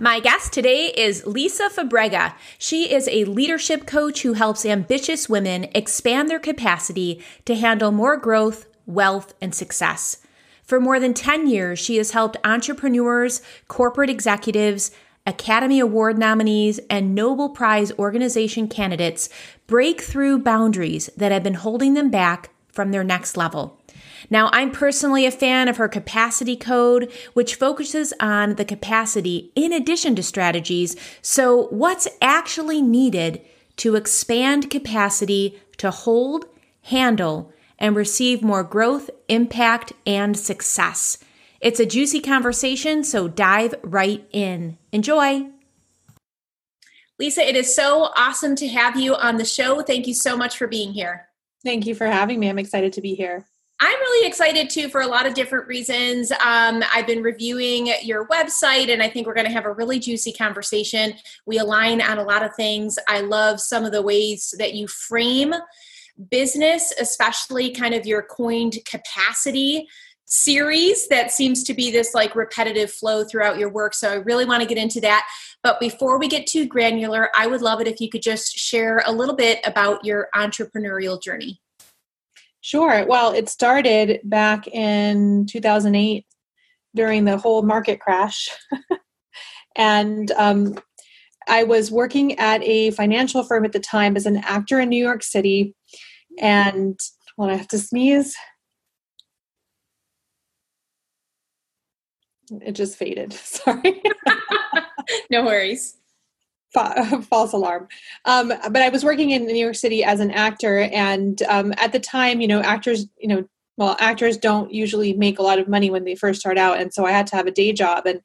My guest today is Lisa Fabrega. She is a leadership coach who helps ambitious women expand their capacity to handle more growth, wealth, and success. For more than 10 years, she has helped entrepreneurs, corporate executives, Academy Award nominees, and Nobel Prize organization candidates break through boundaries that have been holding them back from their next level. Now, I'm personally a fan of her capacity code, which focuses on the capacity in addition to strategies. So, what's actually needed to expand capacity to hold, handle, and receive more growth, impact, and success? It's a juicy conversation, so dive right in. Enjoy. Lisa, it is so awesome to have you on the show. Thank you so much for being here. Thank you for having me. I'm excited to be here. I'm really excited too for a lot of different reasons. Um, I've been reviewing your website, and I think we're going to have a really juicy conversation. We align on a lot of things. I love some of the ways that you frame business, especially kind of your coined capacity series that seems to be this like repetitive flow throughout your work. So I really want to get into that. But before we get too granular, I would love it if you could just share a little bit about your entrepreneurial journey. Sure. Well, it started back in 2008 during the whole market crash. and um, I was working at a financial firm at the time as an actor in New York City. And when I have to sneeze, it just faded. Sorry. no worries. false alarm. Um, but I was working in New York City as an actor, and um, at the time, you know, actors, you know, well, actors don't usually make a lot of money when they first start out, and so I had to have a day job, and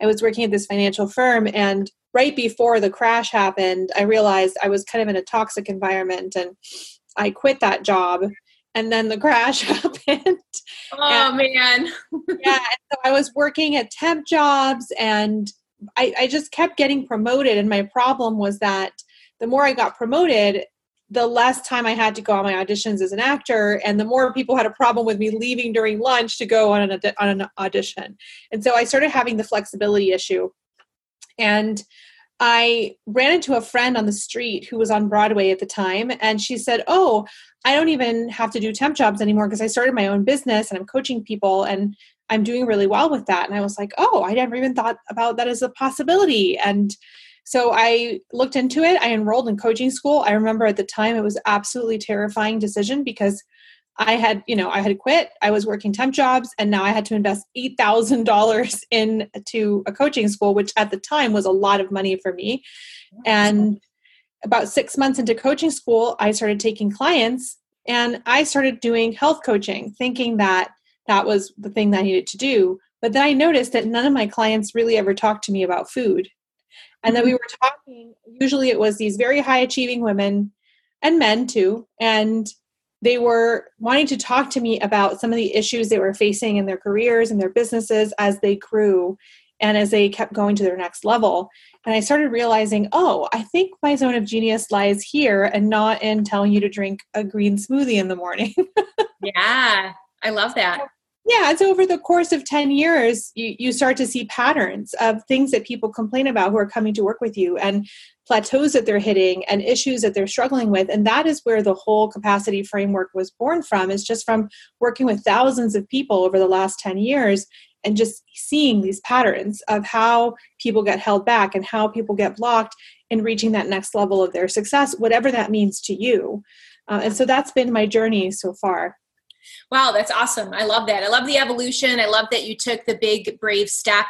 I was working at this financial firm, and right before the crash happened, I realized I was kind of in a toxic environment, and I quit that job. And then the crash happened. Oh and, man! yeah, so I was working at temp jobs, and I, I just kept getting promoted and my problem was that the more i got promoted the less time i had to go on my auditions as an actor and the more people had a problem with me leaving during lunch to go on an, on an audition and so i started having the flexibility issue and I ran into a friend on the street who was on Broadway at the time, and she said, Oh, I don't even have to do temp jobs anymore because I started my own business and I'm coaching people. And I'm doing really well with that. And I was like, oh, I never even thought about that as a possibility. And so I looked into it. I enrolled in coaching school. I remember at the time it was absolutely terrifying decision because I had, you know, I had quit. I was working temp jobs and now I had to invest $8,000 into a coaching school, which at the time was a lot of money for me. And about 6 months into coaching school, I started taking clients and I started doing health coaching thinking that that was the thing that I needed to do. But then I noticed that none of my clients really ever talked to me about food. And then we mm-hmm. were talking, usually it was these very high achieving women and men too. And they were wanting to talk to me about some of the issues they were facing in their careers and their businesses as they grew and as they kept going to their next level. And I started realizing, oh, I think my zone of genius lies here and not in telling you to drink a green smoothie in the morning. yeah, I love that yeah so over the course of 10 years you, you start to see patterns of things that people complain about who are coming to work with you and plateaus that they're hitting and issues that they're struggling with. And that is where the whole capacity framework was born from is just from working with thousands of people over the last 10 years and just seeing these patterns of how people get held back and how people get blocked in reaching that next level of their success whatever that means to you. Uh, and so that's been my journey so far Wow, that's awesome. I love that. I love the evolution. I love that you took the big, brave step,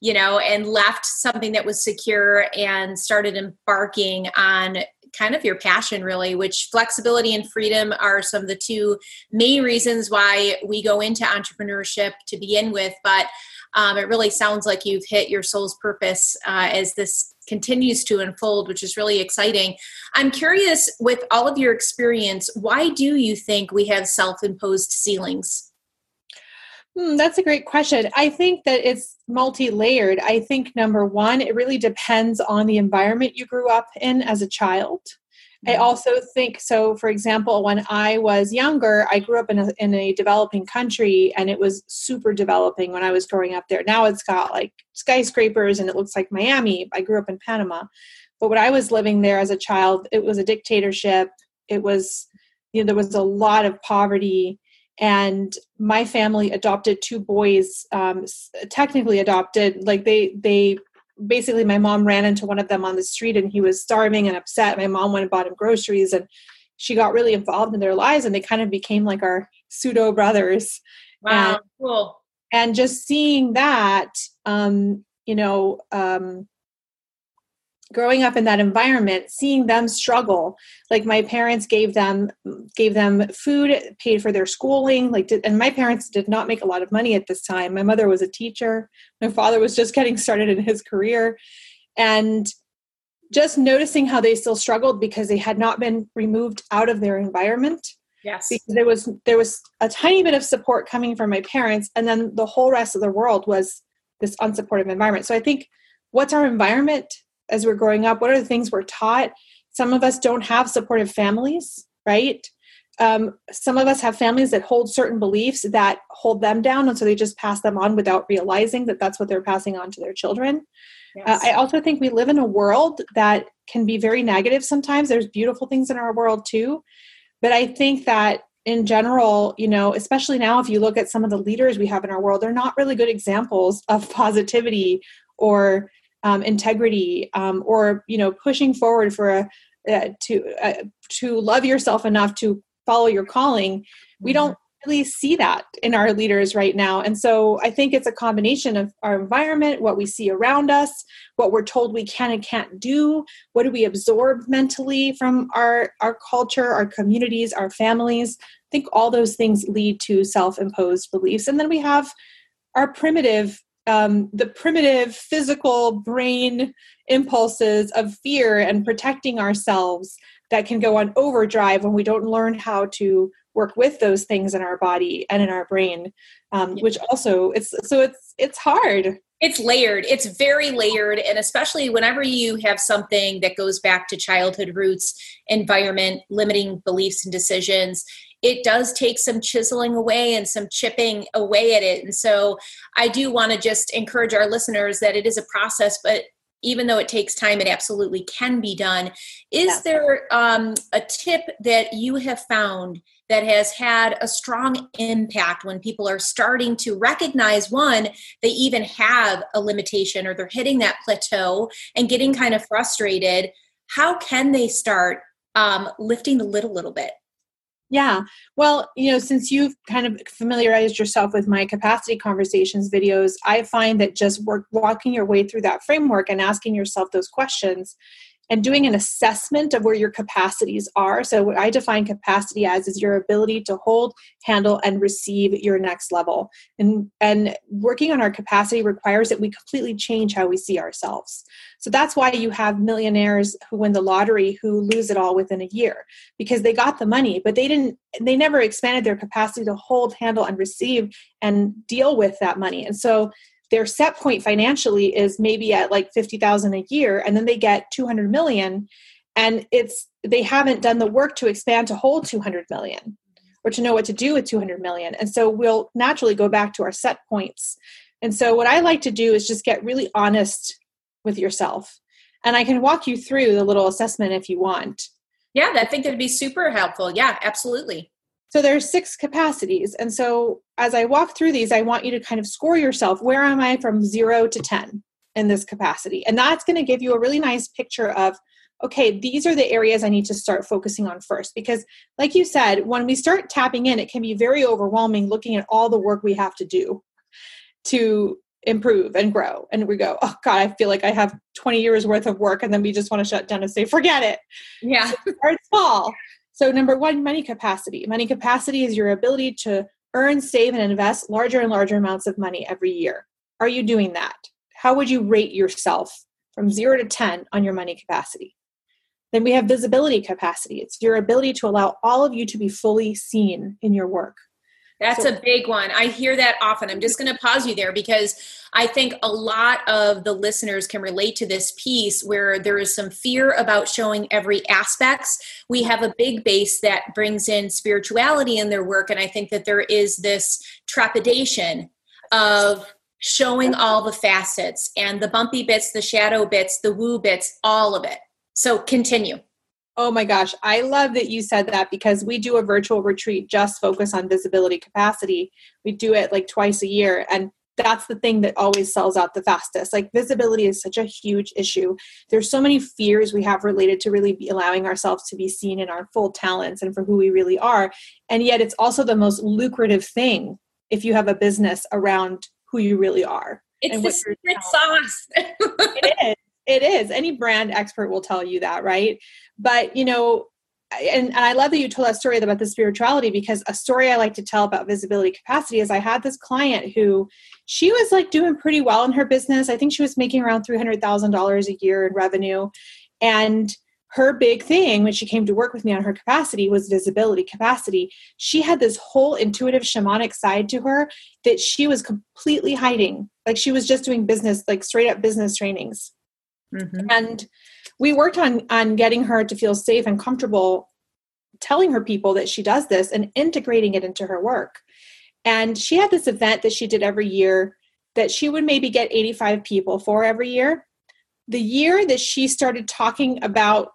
you know, and left something that was secure and started embarking on kind of your passion, really, which flexibility and freedom are some of the two main reasons why we go into entrepreneurship to begin with. But Um, it really sounds like you've hit your soul's purpose uh, as this continues to unfold, which is really exciting. I'm curious, with all of your experience, why do you think we have self imposed ceilings? Hmm, that's a great question. I think that it's multi layered. I think number one, it really depends on the environment you grew up in as a child. I also think so. For example, when I was younger, I grew up in a, in a developing country and it was super developing when I was growing up there. Now it's got like skyscrapers and it looks like Miami. I grew up in Panama. But when I was living there as a child, it was a dictatorship. It was, you know, there was a lot of poverty and my family adopted two boys um, technically adopted like they they basically my mom ran into one of them on the street and he was starving and upset. My mom went and bought him groceries and she got really involved in their lives and they kind of became like our pseudo brothers. Wow and, cool. and just seeing that um you know um growing up in that environment seeing them struggle. Like my parents gave them gave them food paid for their schooling like did, and my parents did not make a lot of money at this time. My mother was a teacher. My father was just getting started in his career. And just noticing how they still struggled because they had not been removed out of their environment. Yes. Because there was there was a tiny bit of support coming from my parents and then the whole rest of the world was this unsupportive environment. So i think what's our environment as we're growing up what are the things we're taught? Some of us don't have supportive families right? Um, some of us have families that hold certain beliefs that hold them down and so they just pass them on without realizing that that's what they're passing on to their children. Yes. uh, i also think we live in a world that can be very negative sometimes. There's beautiful things in our world too. But i think that in general you know especially now if you look at some of the leaders we have in our world they're not really good examples of positivity or um, integrity um, or you know pushing forward for a uh, to uh, to love yourself enough to follow your calling we mm-hmm. don't really see that in our leaders right now. And so i think it's a combination of our environment what we see around us what we're told we can and can't do what do we absorb mentally from our our culture our communities our families. I think all those things lead to self-imposed beliefs. And then we have our primitive um, the primitive physical brain impulses of fear and protecting ourselves that can go on overdrive when we don't learn how to work with those things in our body and in our brain um, which also it's so it's it's hard. It's layered. It's very layered. And especially whenever you have something that goes back to childhood roots environment limiting beliefs and decisions it does take some chiseling away and some chipping away at it. And so I do want to just encourage our listeners that it is a process, but even though it takes time, it absolutely can be done. Is yeah. there um, a tip that you have found that has had a strong impact when people are starting to recognize one, they even have a limitation or they're hitting that plateau and getting kind of frustrated? How can they start um, lifting the lid a little bit? Yeah. Well, you know, since you've kind of familiarized yourself with my capacity conversations videos, I find that just work, walking your way through that framework and asking yourself those questions and doing an assessment of where your capacities are. So, what I define capacity as is your ability to hold, handle, and receive your next level. And, and working on our capacity requires that we completely change how we see ourselves. So, that's why you have millionaires who win the lottery who lose it all within a year because they got the money, but they didn't, they never expanded their capacity to hold, handle, and receive and deal with that money. And so, their set point financially is maybe at like 50,000 a year and then they get 200 million and it's they haven't done the work to expand to hold 200 million or to know what to do with 200 million. And so we'll naturally go back to our set points. And so what i like to do is just get really honest with yourself and i can walk you through the little assessment if you want. Yeah i think that'd be super helpful. Yeah absolutely so there's six capacities. And so as I walk through these, I want you to kind of score yourself. Where am I from zero to 10 in this capacity? And that's going to give you a really nice picture of, okay, these are the areas I need to start focusing on first. Because, like you said, when we start tapping in, it can be very overwhelming looking at all the work we have to do to improve and grow. And we go, oh God, I feel like I have 20 years worth of work. And then we just want to shut down and say, forget it. Yeah. So start small. So, number one, money capacity. Money capacity is your ability to earn, save, and invest larger and larger amounts of money every year. are you doing that? How would you rate yourself from zero to 10 on your money capacity? Then we have visibility capacity. It's your ability to allow all of you to be fully seen in your work. That's so, a big one. I hear that often. I'm just going to pause you there because I think a lot of the listeners can relate to this piece where there is some fear about showing every aspects. We have a big base that brings in spirituality in their work and I think that there is this trepidation of showing all the facets and the bumpy bits, the shadow bits, the woo bits, all of it. So continue. Oh my gosh, I love that you said that because we do a virtual retreat just focus on visibility capacity. We do it like twice a year and that's the thing that always sells out the fastest. Like visibility is such a huge issue. There's so many fears we have related to really be allowing ourselves to be seen in our full talents and for who we really are. And yet it's also the most lucrative thing if you have a business around who you really are. It's the secret sauce. it is. It is. Any brand expert will tell you that, right? But, you know, and, and I love that you told that story about the spirituality because a story I like to tell about visibility capacity is I had this client who she was like doing pretty well in her business. I think she was making around $300,000 a year in revenue. And her big thing when she came to work with me on her capacity was visibility capacity. She had this whole intuitive shamanic side to her that she was completely hiding. Like she was just doing business, like straight up business trainings. Mm-hmm. And we worked on on getting her to feel safe and comfortable telling her people that she does this and integrating it into her work. And she had this event that she did every year that she would maybe get 85 people for every year. The year that she started talking about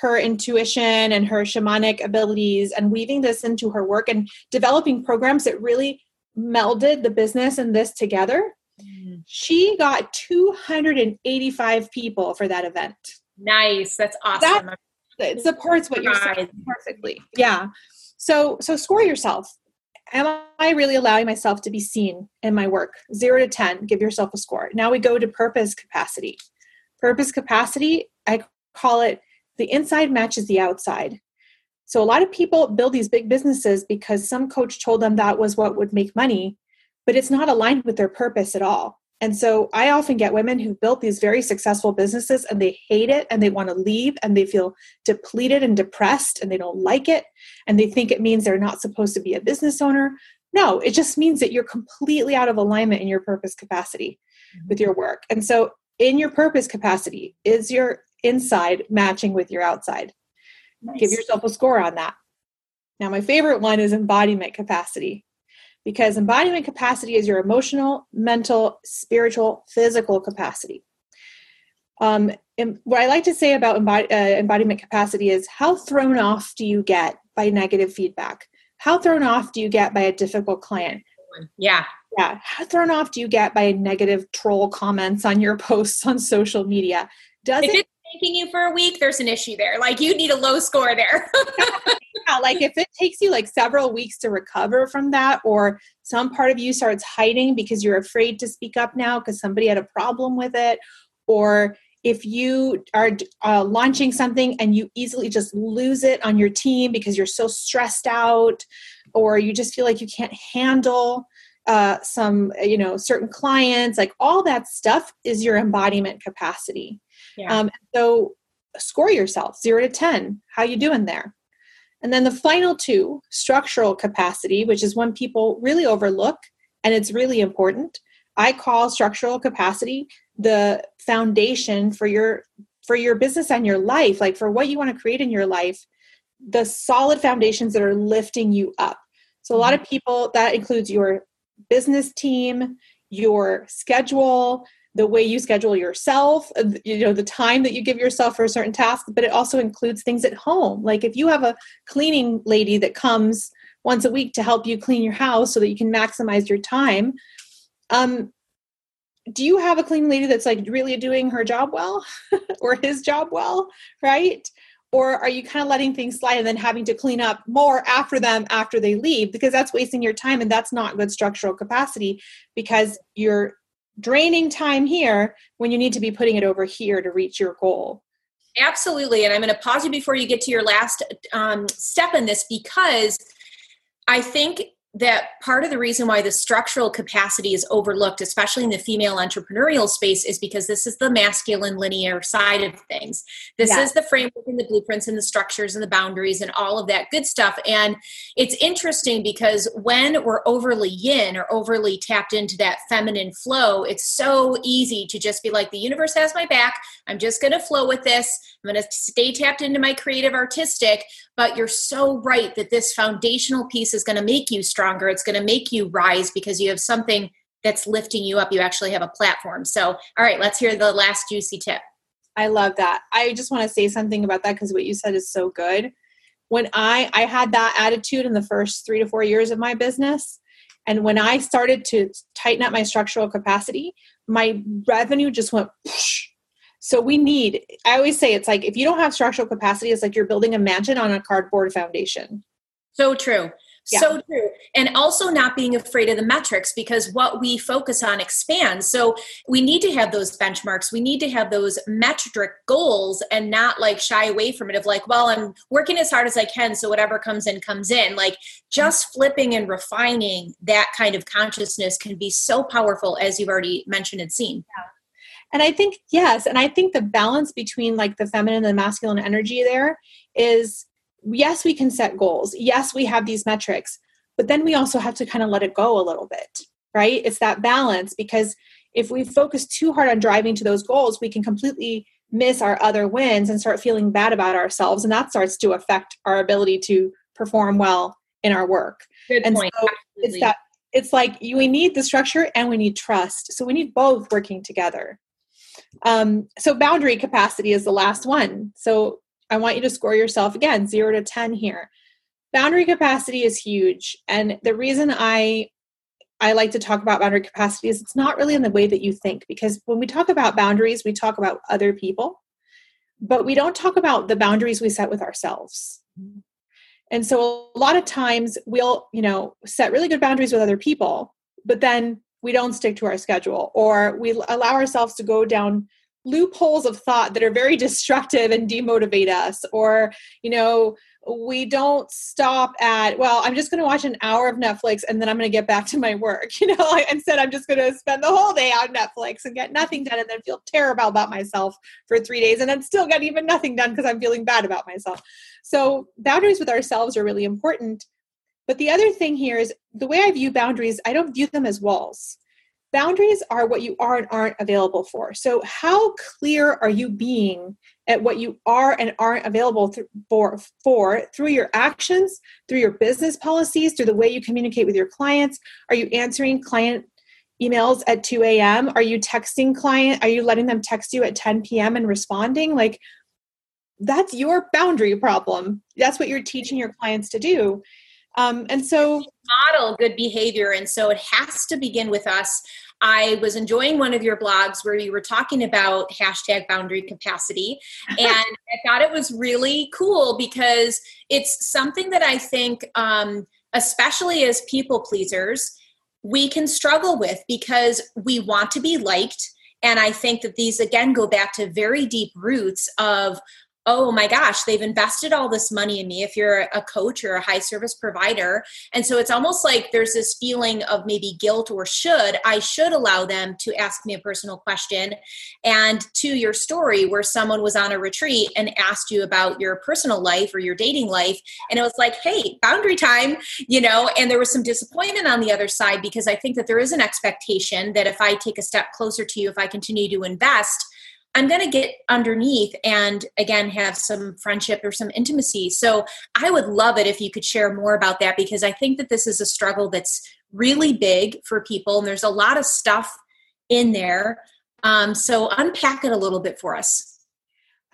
her intuition and her shamanic abilities and weaving this into her work and developing programs that really melded the business and this together, mm. she got 285 people for that event. Nice. That's awesome. That, it supports what you're saying perfectly. Yeah. So so score yourself. Am I really allowing myself to be seen in my work? Zero to 10, give yourself a score. Now we go to purpose capacity. Purpose capacity, I call it the inside matches the outside. So a lot of people build these big businesses because some coach told them that was what would make money, but it's not aligned with their purpose at all. And so I often get women who built these very successful businesses and they hate it and they want to leave and they feel depleted and depressed and they don't like it and they think it means they're not supposed to be a business owner. No, it just means that you're completely out of alignment in your purpose capacity mm-hmm. with your work. And so in your purpose capacity, is your inside matching with your outside? Nice. Give yourself a score on that. Now, my favorite one is embodiment capacity because embodiment capacity is your emotional, mental, spiritual, physical capacity. Um, what I like to say about embod- uh, embodiment capacity is how thrown off do you get by negative feedback? How thrown off do you get by a difficult client? Yeah. Yeah. How thrown off do you get by negative troll comments on your posts on social media? Does if it taking you for a week, there's an issue there. Like you need a low score there. yeah, like if it takes you like several weeks to recover from that, or some part of you starts hiding because you're afraid to speak up now because somebody had a problem with it, or if you are uh, launching something and you easily just lose it on your team because you're so stressed out, or you just feel like you can't handle uh, some you know certain clients like all that stuff is your embodiment capacity yeah. Um, so score yourself zero to 10. How you doing there? And then the final two, structural capacity, which is one people really overlook and it's really important. I call structural capacity the foundation for your for your business and your life, like for what you want to create in your life, the solid foundations that are lifting you up. So a lot of people that includes your business team, your schedule, the way you schedule yourself uh, you know the time that you give yourself for a certain task but it also includes things at home. Like if you have a cleaning lady that comes once a week to help you clean your house so that you can maximize your time um do you have a cleaning lady that's like really doing her job well or his job well right or are you kind of letting things slide and then having to clean up more after them after they leave because that's wasting your time and that's not good structural capacity because you're draining time here when you need to be putting it over here to reach your goal. Absolutely. And I'm going to pause you before you get to your last um, step in this because I think that part of the reason why the structural capacity is overlooked, especially in the female entrepreneurial space, is because this is the masculine linear side of things. This yes. is the framework and the blueprints and the structures and the boundaries and all of that good stuff. And it's interesting because when we're overly yin or overly tapped into that feminine flow, it's so easy to just be like, the universe has my back. I'm just going to flow with this. I'm going to stay tapped into my creative artistic. But you're so right that this foundational piece is going to make you stronger. It's going to make you rise because you have something that's lifting you up. You actually have a platform. So, all right, let's hear the last juicy tip. I love that. I just want to say something about that because what you said is so good. When I I had that attitude in the first 3 to 4 years of my business, and when I started to tighten up my structural capacity, my revenue just went so we need, I always say it's like if you don't have structural capacity, it's like you're building a mansion on a cardboard foundation. So true. Yeah. So true. And also not being afraid of the metrics because what we focus on expands. So we need to have those benchmarks. We need to have those metric goals and not like shy away from it of like, well, I'm working as hard as I can. So whatever comes in, comes in. Like just flipping and refining that kind of consciousness can be so powerful, as you've already mentioned and seen. Yeah. And I think, yes, and I think the balance between like the feminine and the masculine energy there is yes, we can set goals. Yes, we have these metrics, but then we also have to kind of let it go a little bit, right? It's that balance because if we focus too hard on driving to those goals, we can completely miss our other wins and start feeling bad about ourselves. And that starts to affect our ability to perform well in our work. Good and point. So it's that it's like we need the structure and we need trust. So we need both working together. Um, so boundary capacity is the last one. So I want you to score yourself again, zero to 10 here. Boundary capacity is huge. And the reason I I like to talk about boundary capacity is it's not really in the way that you think because when we talk about boundaries, we talk about other people, but we don't talk about the boundaries we set with ourselves. And so a lot of times we'll, you know, set really good boundaries with other people, but then we don't stick to our schedule or we allow ourselves to go down loopholes of thought that are very destructive and demotivate us or you know we don't stop at well i'm just going to watch an hour of netflix and then i'm going to get back to my work you know instead i'm just going to spend the whole day on netflix and get nothing done and then feel terrible about myself for three days and then still get even nothing done because i'm feeling bad about myself. So boundaries with ourselves are really important but the other thing here is the way I view boundaries, I don't view them as walls. Boundaries are what you are and aren't available for. So, how clear are you being at what you are and aren't available th- for, for through your actions, through your business policies, through the way you communicate with your clients? Are you answering client emails at 2 a.m.? Are you texting client? Are you letting them text you at 10 p.m. and responding? Like, that's your boundary problem. That's what you're teaching your clients to do. Um, and so model good behavior. And so it has to begin with us. I was enjoying one of your blogs where you were talking about hashtag boundary capacity. And I thought it was really cool because it's something that I think, um, especially as people pleasers, we can struggle with because we want to be liked. And I think that these again go back to very deep roots of oh my gosh, they've invested all this money in me if you're a coach or a high service provider. And so it's almost like there's this feeling of maybe guilt or should. I should allow them to ask me a personal question. And to your story, where someone was on a retreat and asked you about your personal life or your dating life, and it was like, hey, boundary time, you know, and there was some disappointment on the other side because I think that there is an expectation that if I take a step closer to you, if I continue to invest, I'm going to get underneath and again have some friendship or some intimacy. So I would love it if you could share more about that because I think that this is a struggle that's really big for people and there's a lot of stuff in there. Um, so unpack it a little bit for us.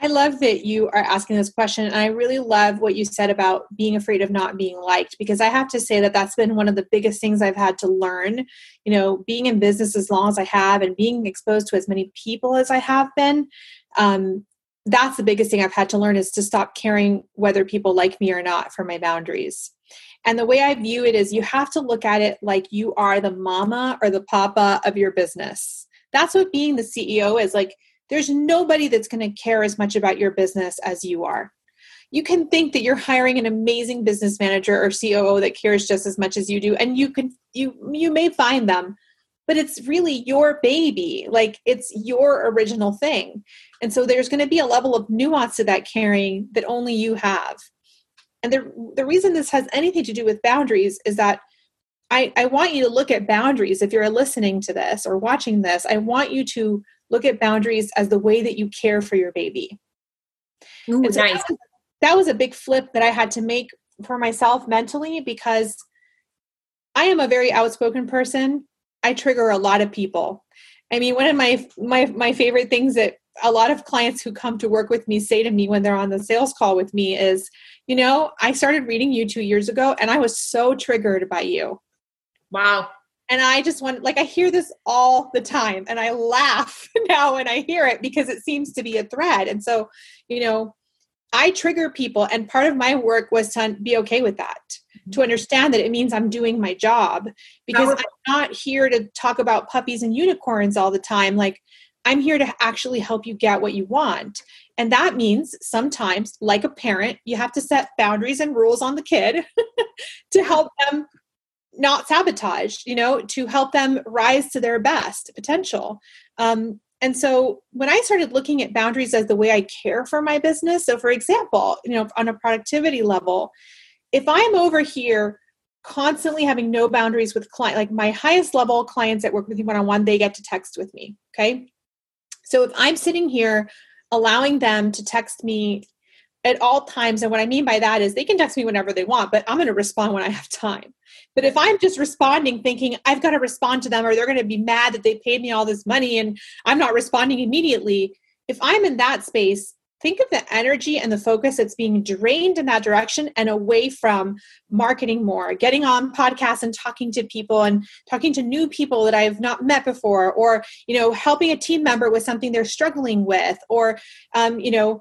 I love that you are asking this question. And I really love what you said about being afraid of not being liked, because I have to say that that's been one of the biggest things I've had to learn. You know, being in business as long as I have and being exposed to as many people as I have been, um, that's the biggest thing I've had to learn is to stop caring whether people like me or not for my boundaries. And the way I view it is you have to look at it like you are the mama or the papa of your business. That's what being the CEO is like there's nobody that's going to care as much about your business as you are. You can think that you're hiring an amazing business manager or COO that cares just as much as you do and you can you you may find them but it's really your baby like it's your original thing. And so there's going to be a level of nuance to that caring that only you have. And the the reason this has anything to do with boundaries is that I, I want you to look at boundaries if you're listening to this or watching this. I want you to look at boundaries as the way that you care for your baby. Ooh, so nice. that, was, that was a big flip that i had to make for myself mentally because i am a very outspoken person. I trigger a lot of people. I mean one of my my my favorite things that a lot of clients who come to work with me say to me when they're on the sales call with me is you know i started reading you two years ago and i was so triggered by you. Wow and I just want, like, I hear this all the time and I laugh now when I hear it because it seems to be a thread. And so, you know, I trigger people, and part of my work was to be okay with that, mm-hmm. to understand that it means I'm doing my job because I'm not here to talk about puppies and unicorns all the time. Like, I'm here to actually help you get what you want. And that means sometimes, like a parent, you have to set boundaries and rules on the kid to help them not sabotaged, you know, to help them rise to their best potential. Um, and so when I started looking at boundaries as the way I care for my business, so for example, you know, on a productivity level, if I'm over here constantly having no boundaries with client, like my highest level clients that work with me one on one, they get to text with me. Okay. So if I'm sitting here allowing them to text me at all times, and what I mean by that is they can text me whenever they want, but I'm going to respond when I have time. But if I'm just responding thinking I've got to respond to them or they're going to be mad that they paid me all this money and I'm not responding immediately, if I'm in that space, think of the energy and the focus that's being drained in that direction and away from marketing more, getting on podcasts and talking to people and talking to new people that I've not met before, or you know, helping a team member with something they're struggling with, or um, you know,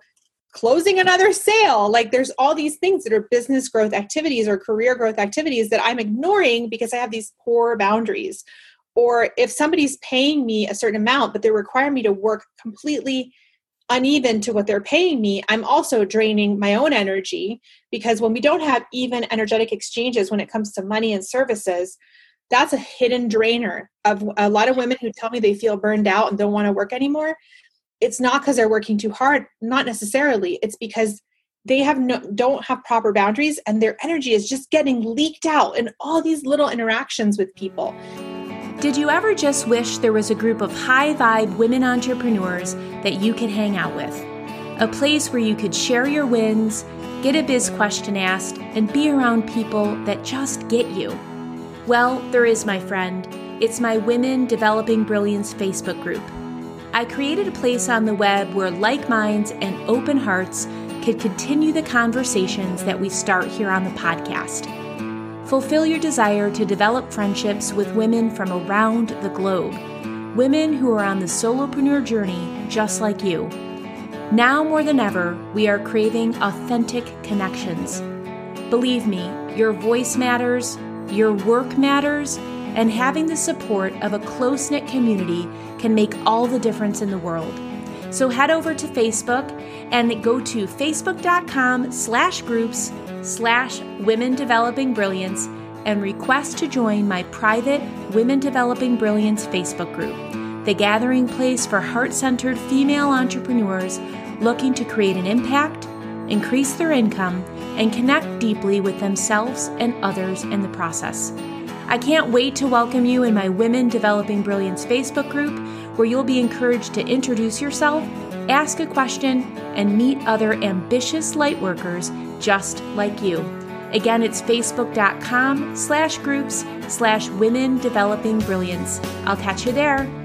closing another sale. Like there's all these things that are business growth activities or career growth activities that I'm ignoring because I have these poor boundaries. Or if somebody's paying me a certain amount, but they're requiring me to work completely uneven to what they're paying me, I'm also draining my own energy because when we don't have even energetic exchanges when it comes to money and services, that's a hidden drainer of a lot of women who tell me they feel burned out and don't want to work anymore it's not because they're working too hard not necessarily. It's because they have no don't have proper boundaries and their energy is just getting leaked out in all these little interactions with people. Did you ever just wish there was a group of high vibe women entrepreneurs that you could hang out with? A place where you could share your wins get a biz question asked and be around people that just get you. Well there is my friend. It's my women developing brilliance facebook group I created a place on the web where like minds and open hearts could continue the conversations that we start here on the podcast. Fulfill your desire to develop friendships with women from around the globe, women who are on the solopreneur journey just like you. Now more than ever, we are craving authentic connections. Believe me, your voice matters, your work matters, and having the support of a close knit community can make all the difference in the world. So head over to Facebook and go to facebook.com slash groups slash women developing brilliance and request to join my private Women Developing Brilliance Facebook group, the gathering place for heart centered female entrepreneurs looking to create an impact, increase their income, and connect deeply with themselves and others in the process. I can't wait to welcome you in my Women Developing Brilliance Facebook group, where you'll be encouraged to introduce yourself, ask a question, and meet other ambitious lightworkers just like you. Again, it's facebook.com slash groups slash women developing brilliance. I'll catch you there.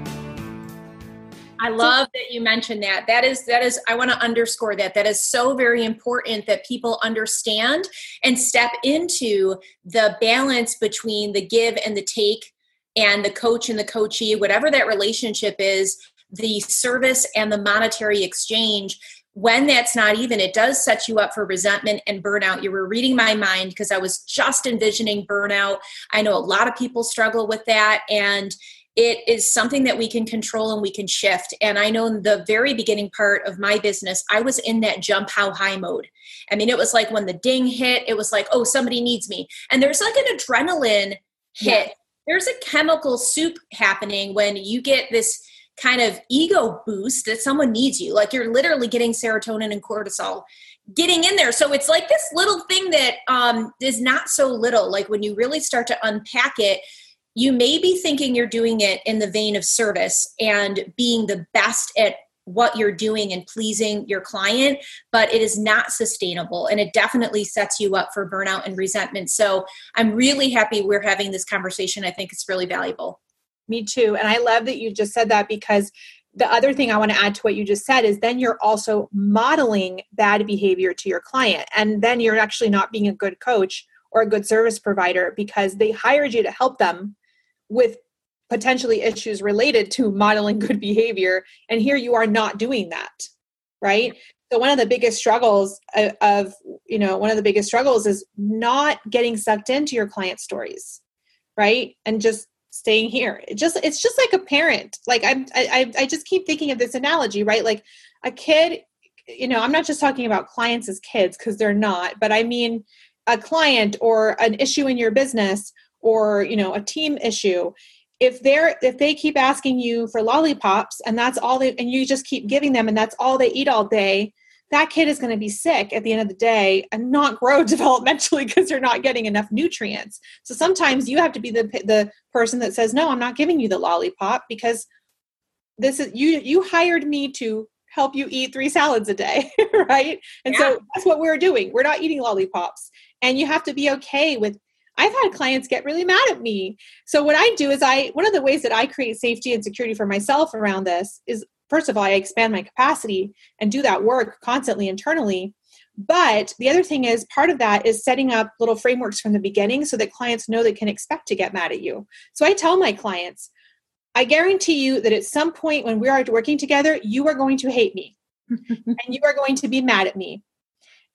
I love that you mentioned that. That is that is I want to underscore that. That is so very important that people understand and step into the balance between the give and the take and the coach and the coachee, whatever that relationship is, the service and the monetary exchange when that's not even, it does set you up for resentment and burnout. You were reading my mind because I was just envisioning burnout. I know a lot of people struggle with that. And it is something that we can control and we can shift. And I know in the very beginning part of my business, I was in that jump how high mode. I mean, it was like when the ding hit, it was like, oh, somebody needs me. And there's like an adrenaline hit. Yeah. There's a chemical soup happening when you get this kind of ego boost that someone needs you. Like you're literally getting serotonin and cortisol getting in there. So it's like this little thing that um, is not so little. Like when you really start to unpack it, you may be thinking you're doing it in the vein of service and being the best at what you're doing and pleasing your client, but it is not sustainable and it definitely sets you up for burnout and resentment. So I'm really happy we're having this conversation. I think it's really valuable. Me too. And I love that you just said that because the other thing I want to add to what you just said is then you're also modeling bad behavior to your client. And then you're actually not being a good coach or a good service provider because they hired you to help them with potentially issues related to modeling good behavior and here you are not doing that right? So one of the biggest struggles of, of you know one of the biggest struggles is not getting sucked into your client stories right? And just staying here. It just it's just like a parent. Like i'm I, I just keep thinking of this analogy right? Like a kid you know i'm not just talking about clients as kids because they're not but i mean a client or an issue in your business or you know a team issue if they're if they keep asking you for lollipops and that's all they and you just keep giving them and that's all they eat all day that kid is going to be sick at the end of the day and not grow developmentally because they're not getting enough nutrients. So sometimes you have to be the the person that says no i'm not giving you the lollipop because this is you you hired me to help you eat three salads a day right? And yeah. so that's what we're doing. We're not eating lollipops. And you have to be okay with I've had clients get really mad at me. So what I do is I one of the ways that I create safety and security for myself around this is first of all I expand my capacity and do that work constantly internally. But the other thing is part of that is setting up little frameworks from the beginning so that clients know they can expect to get mad at you. So I tell my clients, I guarantee you that at some point when we are working together, you are going to hate me and you are going to be mad at me.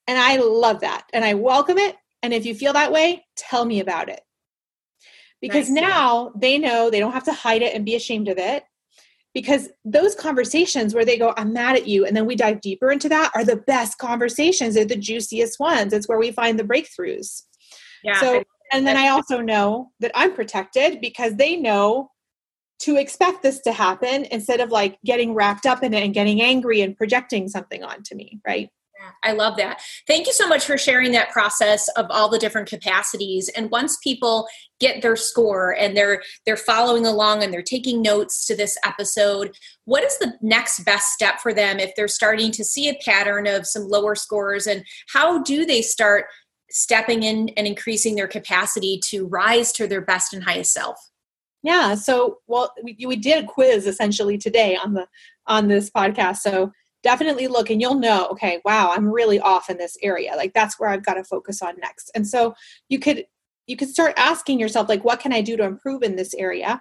And I love that. And I welcome it and if you feel that way, tell me about it. Because nice. now they know they don't have to hide it and be ashamed of it. Because those conversations where they go, I'm mad at you, and then we dive deeper into that are the best conversations. They're the juiciest ones. It's where we find the breakthroughs. Yeah. So, and then I also know that I'm protected because they know to expect this to happen instead of like getting wrapped up in it and getting angry and projecting something onto me, right? I love that. Thank you so much for sharing that process of all the different capacities. And once people get their score and they're they're following along and they're taking notes to this episode, what is the next best step for them if they're starting to see a pattern of some lower scores and how do they start stepping in and increasing their capacity to rise to their best and highest self? Yeah, so well we, we did a quiz essentially today on the on this podcast. So definitely look and you'll know okay wow i'm really off in this area. Like that's where i've got to focus on next. And so you could you could start asking yourself like what can i do to improve in this area?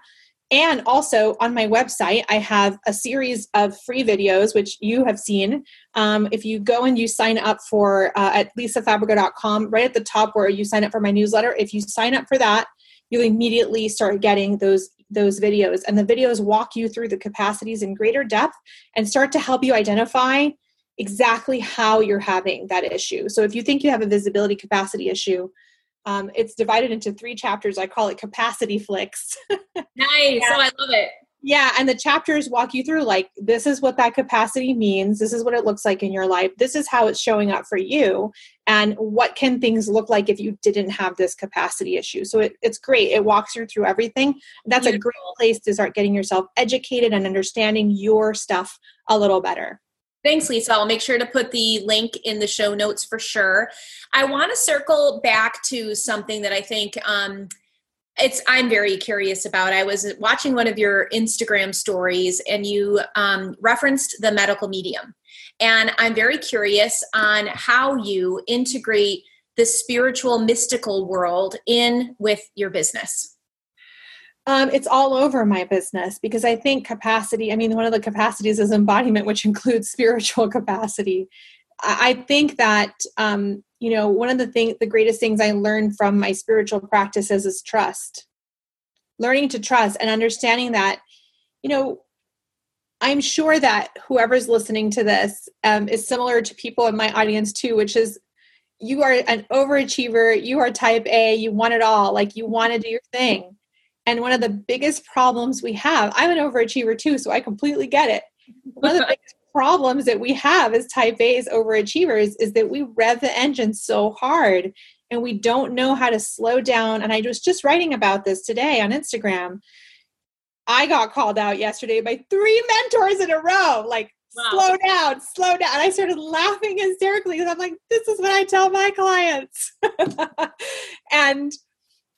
And also on my website i have a series of free videos which you have seen. Um, if you go and you sign up for uh, at lisafabrega.com right at the top where you sign up for my newsletter if you sign up for that you immediately start getting those those videos and the videos walk you through the capacities in greater depth and start to help you identify exactly how you're having that issue. So if you think you have a visibility capacity issue um, it's divided into three chapters. I call it capacity flicks. Nice. Oh i love it yeah, and the chapters walk you through like this is what that capacity means, this is what it looks like in your life, this is how it's showing up for you, and what can things look like if you didn't have this capacity issue. So it, it's great. It walks you through everything. That's Beautiful. a great place to start getting yourself educated and understanding your stuff a little better. Thanks, Lisa. I'll make sure to put the link in the show notes for sure. I want to circle back to something that I think um, it's i'm very curious about i was watching one of your instagram stories and you um, referenced the medical medium. And i'm very curious on how you integrate the spiritual mystical world in with your business. Um, it's all over my business because i think capacity i mean one of the capacities is embodiment which includes spiritual capacity. I think that um, you know one of the things the greatest things i learned from my spiritual practices is trust learning to trust and understanding that, you know, I'm sure that whoever's listening to this um, is similar to people in my audience too, which is you are an overachiever, you are type A, you want it all, like you want to do your thing. And one of the biggest problems we have, I'm an overachiever too, so I completely get it. One of the biggest problems that we have as type A's overachievers is that we rev the engine so hard and we don't know how to slow down. And I was just writing about this today on Instagram. I got called out yesterday by three mentors in a row. Like, wow. slow down, slow down. And I started laughing hysterically because I'm like, this is what I tell my clients. and,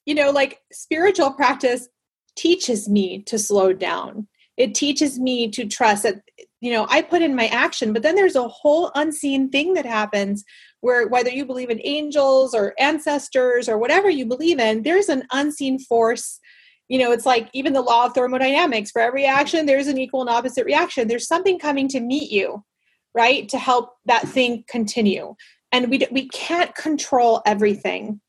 you know, like spiritual practice teaches me to slow down. It teaches me to trust that you know i put in my action but then there's a whole unseen thing that happens where whether you believe in angels or ancestors or whatever you believe in there's an unseen force. You know it's like even the law of thermodynamics for every action there's an equal and opposite reaction. There's something coming to meet you right to help that thing continue. And we we can't control everything.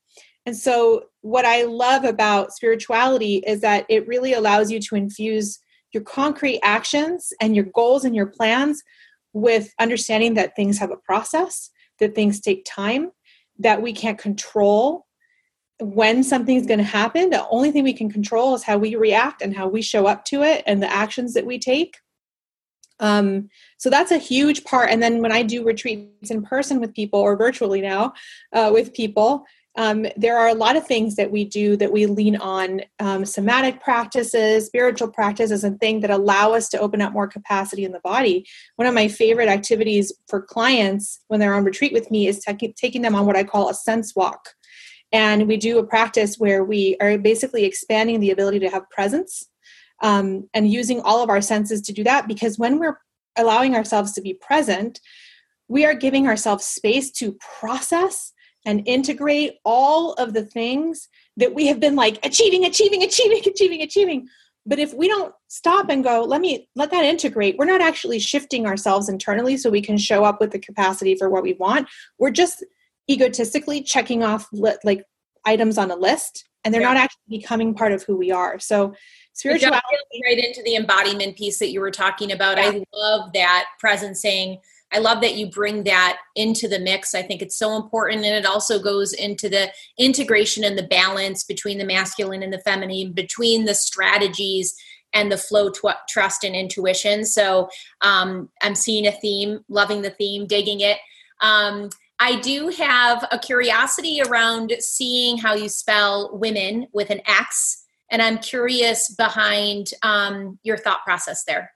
And so what i love about spirituality is that it really allows you to infuse your concrete actions and your goals and your plans with understanding that things have a process, that things take time, that we can't control when something's going to happen. The only thing we can control is how we react and how we show up to it and the actions that we take. Um, so that's a huge part. And then when I do retreats in person with people or virtually now uh, with people, um, there are a lot of things that we do that we lean on um, somatic practices spiritual practices and things that allow us to open up more capacity in the body. One of my favorite activities for clients when they're on retreat with me is t- taking them on what i call a sense walk. And we do a practice where we are basically expanding the ability to have presence um, and using all of our senses to do that because when we're allowing ourselves to be present we are giving ourselves space to process and integrate all of the things that we have been like achieving, achieving, achieving, achieving, achieving. But if we don't stop and go, let me let that integrate, we're not actually shifting ourselves internally so we can show up with the capacity for what we want. We're just egotistically checking off li- like items on a list and they're yeah. not actually becoming part of who we are. So spirituality right into the embodiment piece that you were talking about. Yeah. I love that presencing I love that you bring that into the mix. I think it's so important. And it also goes into the integration and the balance between the masculine and the feminine, between the strategies and the flow, tw- trust, and intuition. So um, I'm seeing a theme, loving the theme, digging it. Um, I do have a curiosity around seeing how you spell women with an X, and I'm curious behind um, your thought process there.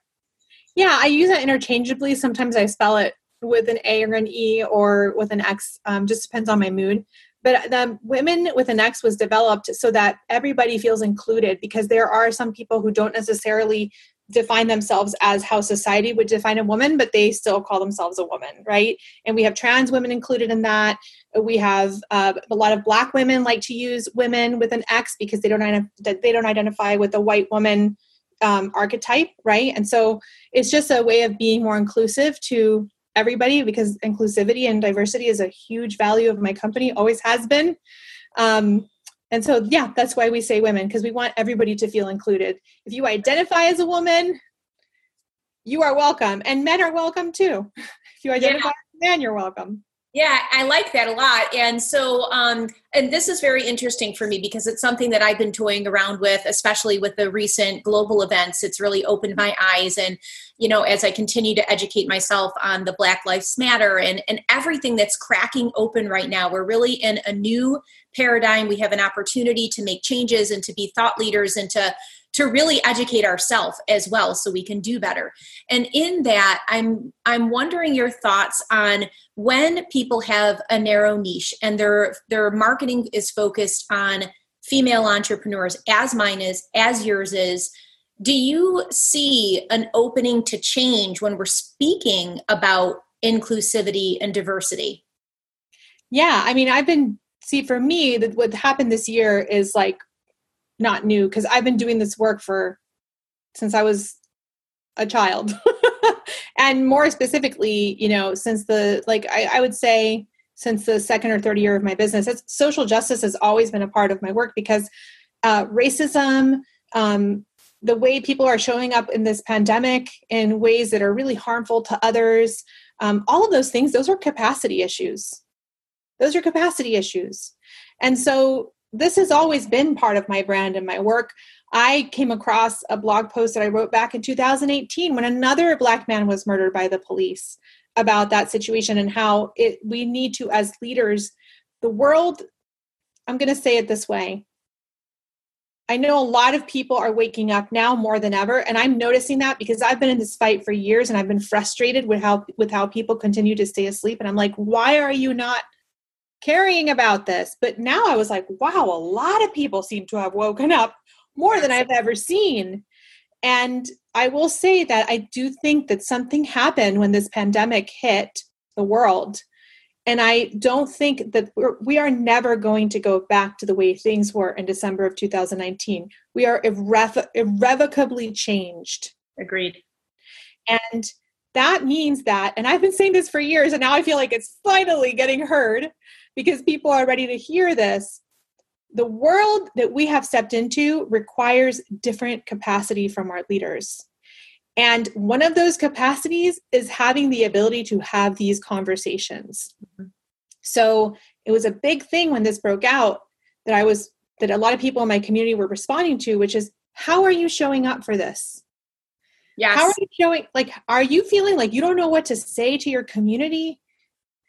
Yeah, I use it interchangeably. Sometimes I spell it with an A or an E or with an X, um, just depends on my mood. But the women with an X was developed so that everybody feels included because there are some people who don't necessarily define themselves as how society would define a woman, but they still call themselves a woman, right? And we have trans women included in that. We have uh, a lot of black women like to use women with an X because they don't they don't identify with a white woman um, archetype, right? And so it's just a way of being more inclusive to everybody because inclusivity and diversity is a huge value of my company, always has been. Um, and so, yeah, that's why we say women because we want everybody to feel included. If you identify as a woman, you are welcome, and men are welcome too. If you identify yeah. as a man, you're welcome. Yeah, I like that a lot. And so, um, and this is very interesting for me because it's something that I've been toying around with, especially with the recent global events. It's really opened my eyes. And, you know, as I continue to educate myself on the Black Lives Matter and, and everything that's cracking open right now, we're really in a new paradigm. We have an opportunity to make changes and to be thought leaders and to to really educate ourselves as well so we can do better. And in that i'm i'm wondering your thoughts on when people have a narrow niche and their their marketing is focused on female entrepreneurs as mine is as yours is do you see an opening to change when we're speaking about inclusivity and diversity? Yeah i mean i've been see for me that what happened this year is like not new because I've been doing this work for since I was a child. and more specifically, you know, since the like I, I, would say since the second or third year of my business, social justice has always been a part of my work because uh, racism, um, the way people are showing up in this pandemic in ways that are really harmful to others, um, all of those things, those are capacity issues. Those are capacity issues. And so this has always been part of my brand and my work. I came across a blog post that I wrote back in 2018 when another black man was murdered by the police about that situation and how it we need to as leaders the world I'm going to say it this way I know a lot of people are waking up now more than ever and I'm noticing that because I've been in this fight for years and I've been frustrated with how with how people continue to stay asleep and I'm like why are you not caring about this but now I was like wow a lot of people seem to have woken up more than I've ever seen and I will say that I do think that something happened when this pandemic hit the world and I don't think that we're, we are never going to go back to the way things were in December of 2019. We are irrevo- irrevocably changed. Agreed. And that means that, and I've been saying this for years, and now I feel like it's finally getting heard because people are ready to hear this. The world that we have stepped into requires different capacity from our leaders. And one of those capacities is having the ability to have these conversations. Mm-hmm. So it was a big thing when this broke out that I was, that a lot of people in my community were responding to, which is, how are you showing up for this? Yes. How are you showing, like, are you feeling like you don't know what to say to your community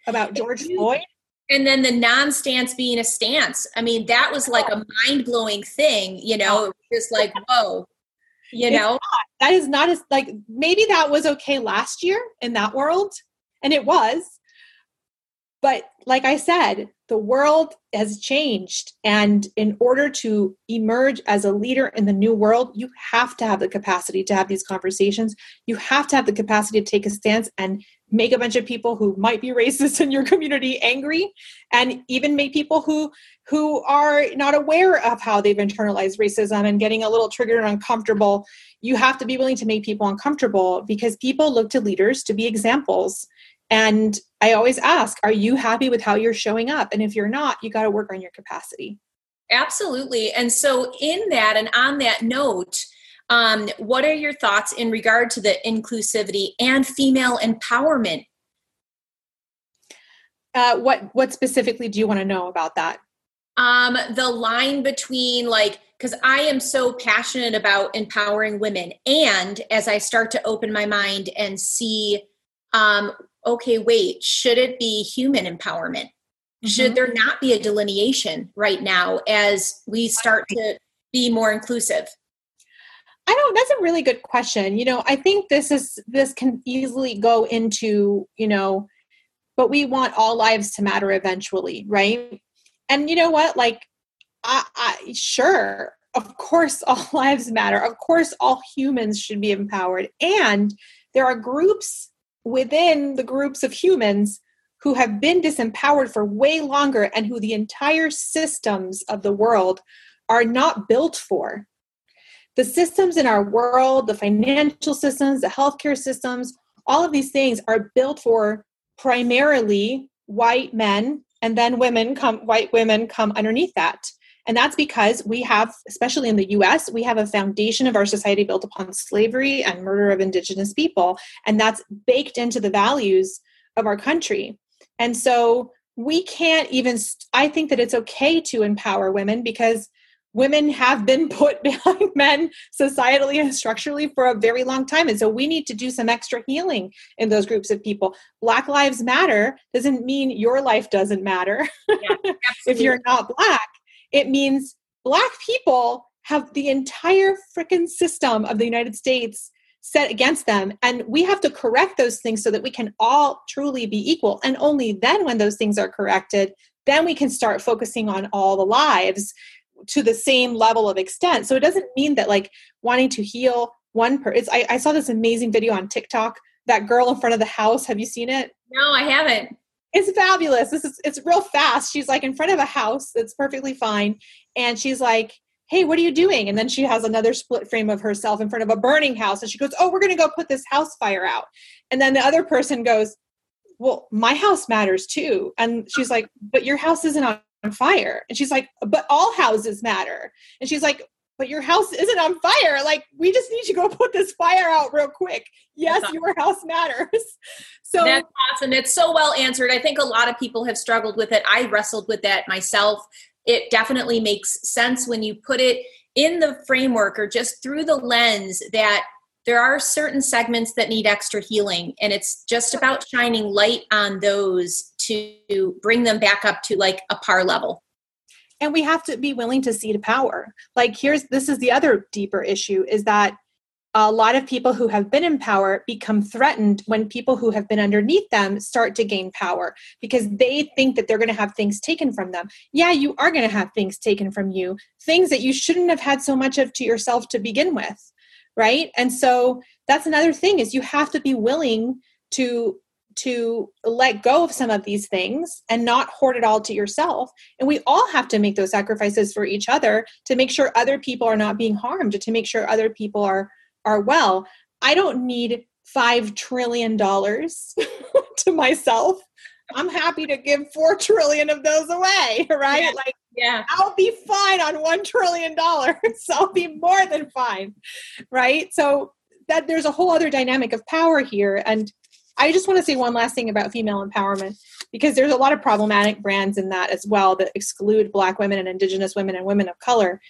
about George Floyd? And then the non stance being a stance. I mean, that was like a mind blowing thing, you know, just like, whoa, you know? that is not as like maybe that was okay last year in that world and it was but like i said the world has changed and in order to emerge as a leader in the new world you have to have the capacity to have these conversations. You have to have the capacity to take a stance and make a bunch of people who might be racist in your community angry and even make people who who are not aware of how they've internalized racism and getting a little triggered and uncomfortable. You have to be willing to make people uncomfortable because people look to leaders to be examples. And i always ask are you happy with how you're showing up? And if you're not you got to work on your capacity. Absolutely. And so in that and on that note um, what are your thoughts in regard to the inclusivity and female empowerment? Uh, what what specifically do you want to know about that? Um, the line between like because I am so passionate about empowering women, and as I start to open my mind and see, um, okay, wait, should it be human empowerment? Mm-hmm. Should there not be a delineation right now as we start to be more inclusive? I don't that's a really good question. You know, I think this is this can easily go into, you know, but we want all lives to matter eventually, right? And you know what? Like I, I sure, of course all lives matter. Of course all humans should be empowered. And there are groups within the groups of humans who have been disempowered for way longer and who the entire systems of the world are not built for the systems in our world, the financial systems, the healthcare systems, all of these things are built for primarily white men and then women come white women come underneath that. And that's because we have especially in the US we have a foundation of our society built upon slavery and murder of indigenous people and that's baked into the values of our country. And so we can't even i think that it's okay to empower women because women have been put behind men societally and structurally for a very long time. And so we need to do some extra healing in those groups of people. Black Lives Matter doesn't mean your life doesn't matter yeah, if you're not Black. It means Black people have the entire freaking system of the United States set against them. And we have to correct those things so that we can all truly be equal. And only then, when those things are corrected, then we can start focusing on all the lives to the same level of extent. So it doesn't mean that like wanting to heal one person. I, I saw this amazing video on TikTok. That girl in front of the house. Have you seen it? No, I haven't. It's fabulous. This is it's real fast. She's like in front of a house that's perfectly fine, and she's like, "Hey, what are you doing?" And then she has another split frame of herself in front of a burning house, and she goes, "Oh, we're going to go put this house fire out." And then the other person goes, well my house matters too and she's like but your house isn't on on fire. And she's like, but all houses matter. And she's like, but your house isn't on fire. Like, we just need to go put this fire out real quick. Yes, your house matters. So that's awesome. It's so well answered. I think a lot of people have struggled with it. I wrestled with that myself. It definitely makes sense when you put it in the framework or just through the lens that there are certain segments that need extra healing and it's just about shining light on those to bring them back up to like a par level. And we have to be willing to see cede power. Like here's this is the other deeper issue is that a lot of people who have been in power become threatened when people who have been underneath them start to gain power because they think that they're going to have things taken from them. Yeah, you are going to have things taken from you, things that you shouldn't have had so much of to yourself to begin with, right? And so that's another thing is you have to be willing to to let go of some of these things and not hoard it all to yourself. And we all have to make those sacrifices for each other to make sure other people are not being harmed, to make sure other people are are well. I don't need five trillion dollars to myself. I'm happy to give four trillion of those away, right? Yeah. Like, yeah, I'll be fine on one trillion dollars. I'll be more than fine, right? So that there's a whole other dynamic of power here, and I just want to say one last thing about female empowerment because there's a lot of problematic brands in that as well that exclude Black women and Indigenous women and women of color.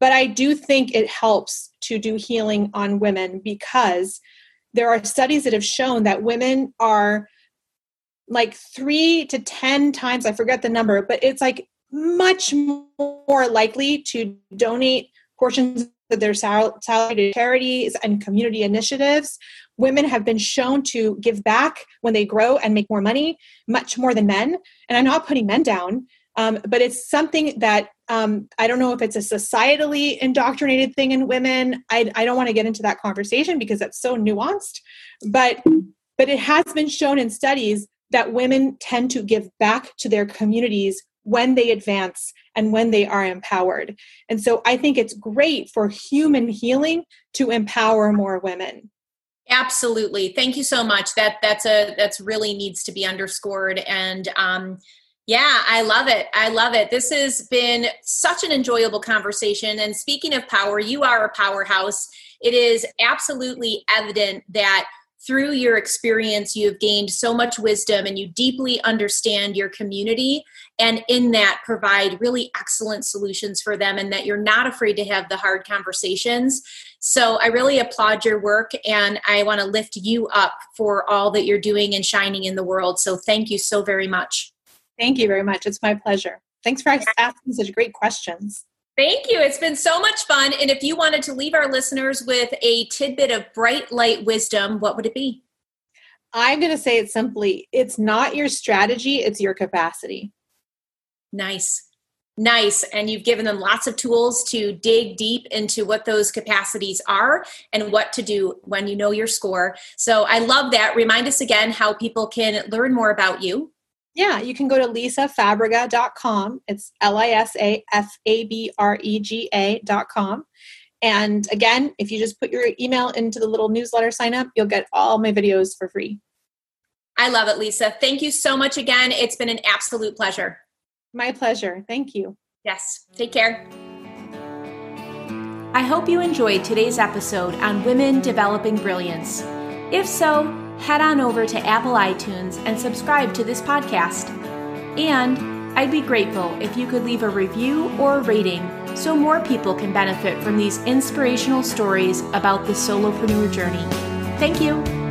But I do think it helps to do healing on women because there are studies that have shown that women are like three to 10 times, I forget the number, but it's like much more likely to donate portions of their salary to charities and community initiatives. Women have been shown to give back when they grow and make more money much more than men. And i'm not putting men down um, but it's something that um, i don't know if it's a societally indoctrinated thing in women. I, I don't want to get into that conversation because that's so nuanced but but it has been shown in studies that women tend to give back to their communities when they advance and when they are empowered. And so I think it's great for human healing to empower more women. Absolutely. Thank you so much. That that's a that's really needs to be underscored and um yeah, I love it. I love it. This has been such an enjoyable conversation and speaking of power, you are a powerhouse. It is absolutely evident that through your experience, you have gained so much wisdom and you deeply understand your community. And in that, provide really excellent solutions for them, and that you're not afraid to have the hard conversations. So, I really applaud your work and I want to lift you up for all that you're doing and shining in the world. So, thank you so very much. Thank you very much. It's my pleasure. Thanks for asking such great questions. Thank you. It's been so much fun. And if you wanted to leave our listeners with a tidbit of bright light wisdom, what would it be? I'm going to say it simply it's not your strategy, it's your capacity. Nice. Nice. And you've given them lots of tools to dig deep into what those capacities are and what to do when you know your score. So I love that. Remind us again how people can learn more about you. Yeah, you can go to lisafabrega.com. It's L I S A F A B R E G A.com. And again, if you just put your email into the little newsletter sign up, you'll get all my videos for free. I love it, Lisa. Thank you so much again. It's been an absolute pleasure. My pleasure. Thank you. Yes. Take care. I hope you enjoyed today's episode on women developing brilliance. If so, head on over to Apple iTunes and subscribe to this podcast. And I'd be grateful if you could leave a review or a rating so more people can benefit from these inspirational stories about the solopreneur journey. Thank you.